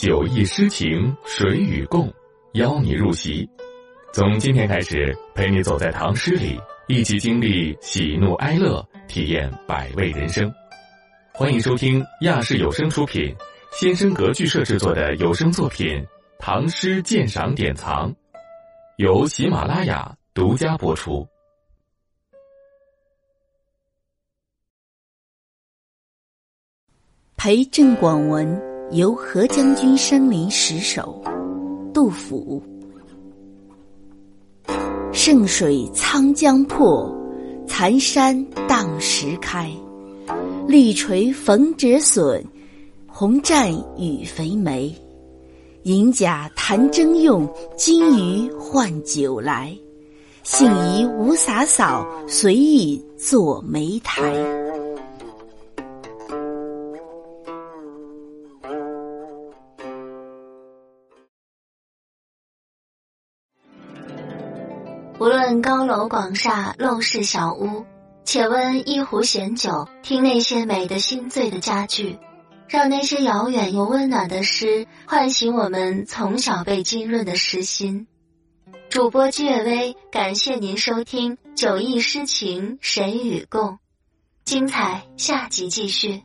酒意诗情谁与共？邀你入席。从今天开始，陪你走在唐诗里，一起经历喜怒哀乐，体验百味人生。欢迎收听亚视有声出品、先声格剧社制作的有声作品《唐诗鉴赏典藏》，由喜马拉雅独家播出。陪郑广文游何将军山林十首，杜甫。圣水沧江破，残山荡石开。绿垂逢折损，红战雨肥梅。银甲弹征用，金鱼换酒来。信宜无洒扫，随意坐莓台。无论高楼广厦、陋室小屋，且温一壶闲酒，听那些美得心醉的佳句，让那些遥远又温暖的诗唤醒我们从小被浸润的诗心。主播姬月微，感谢您收听《酒意诗情谁与共》，精彩下集继续。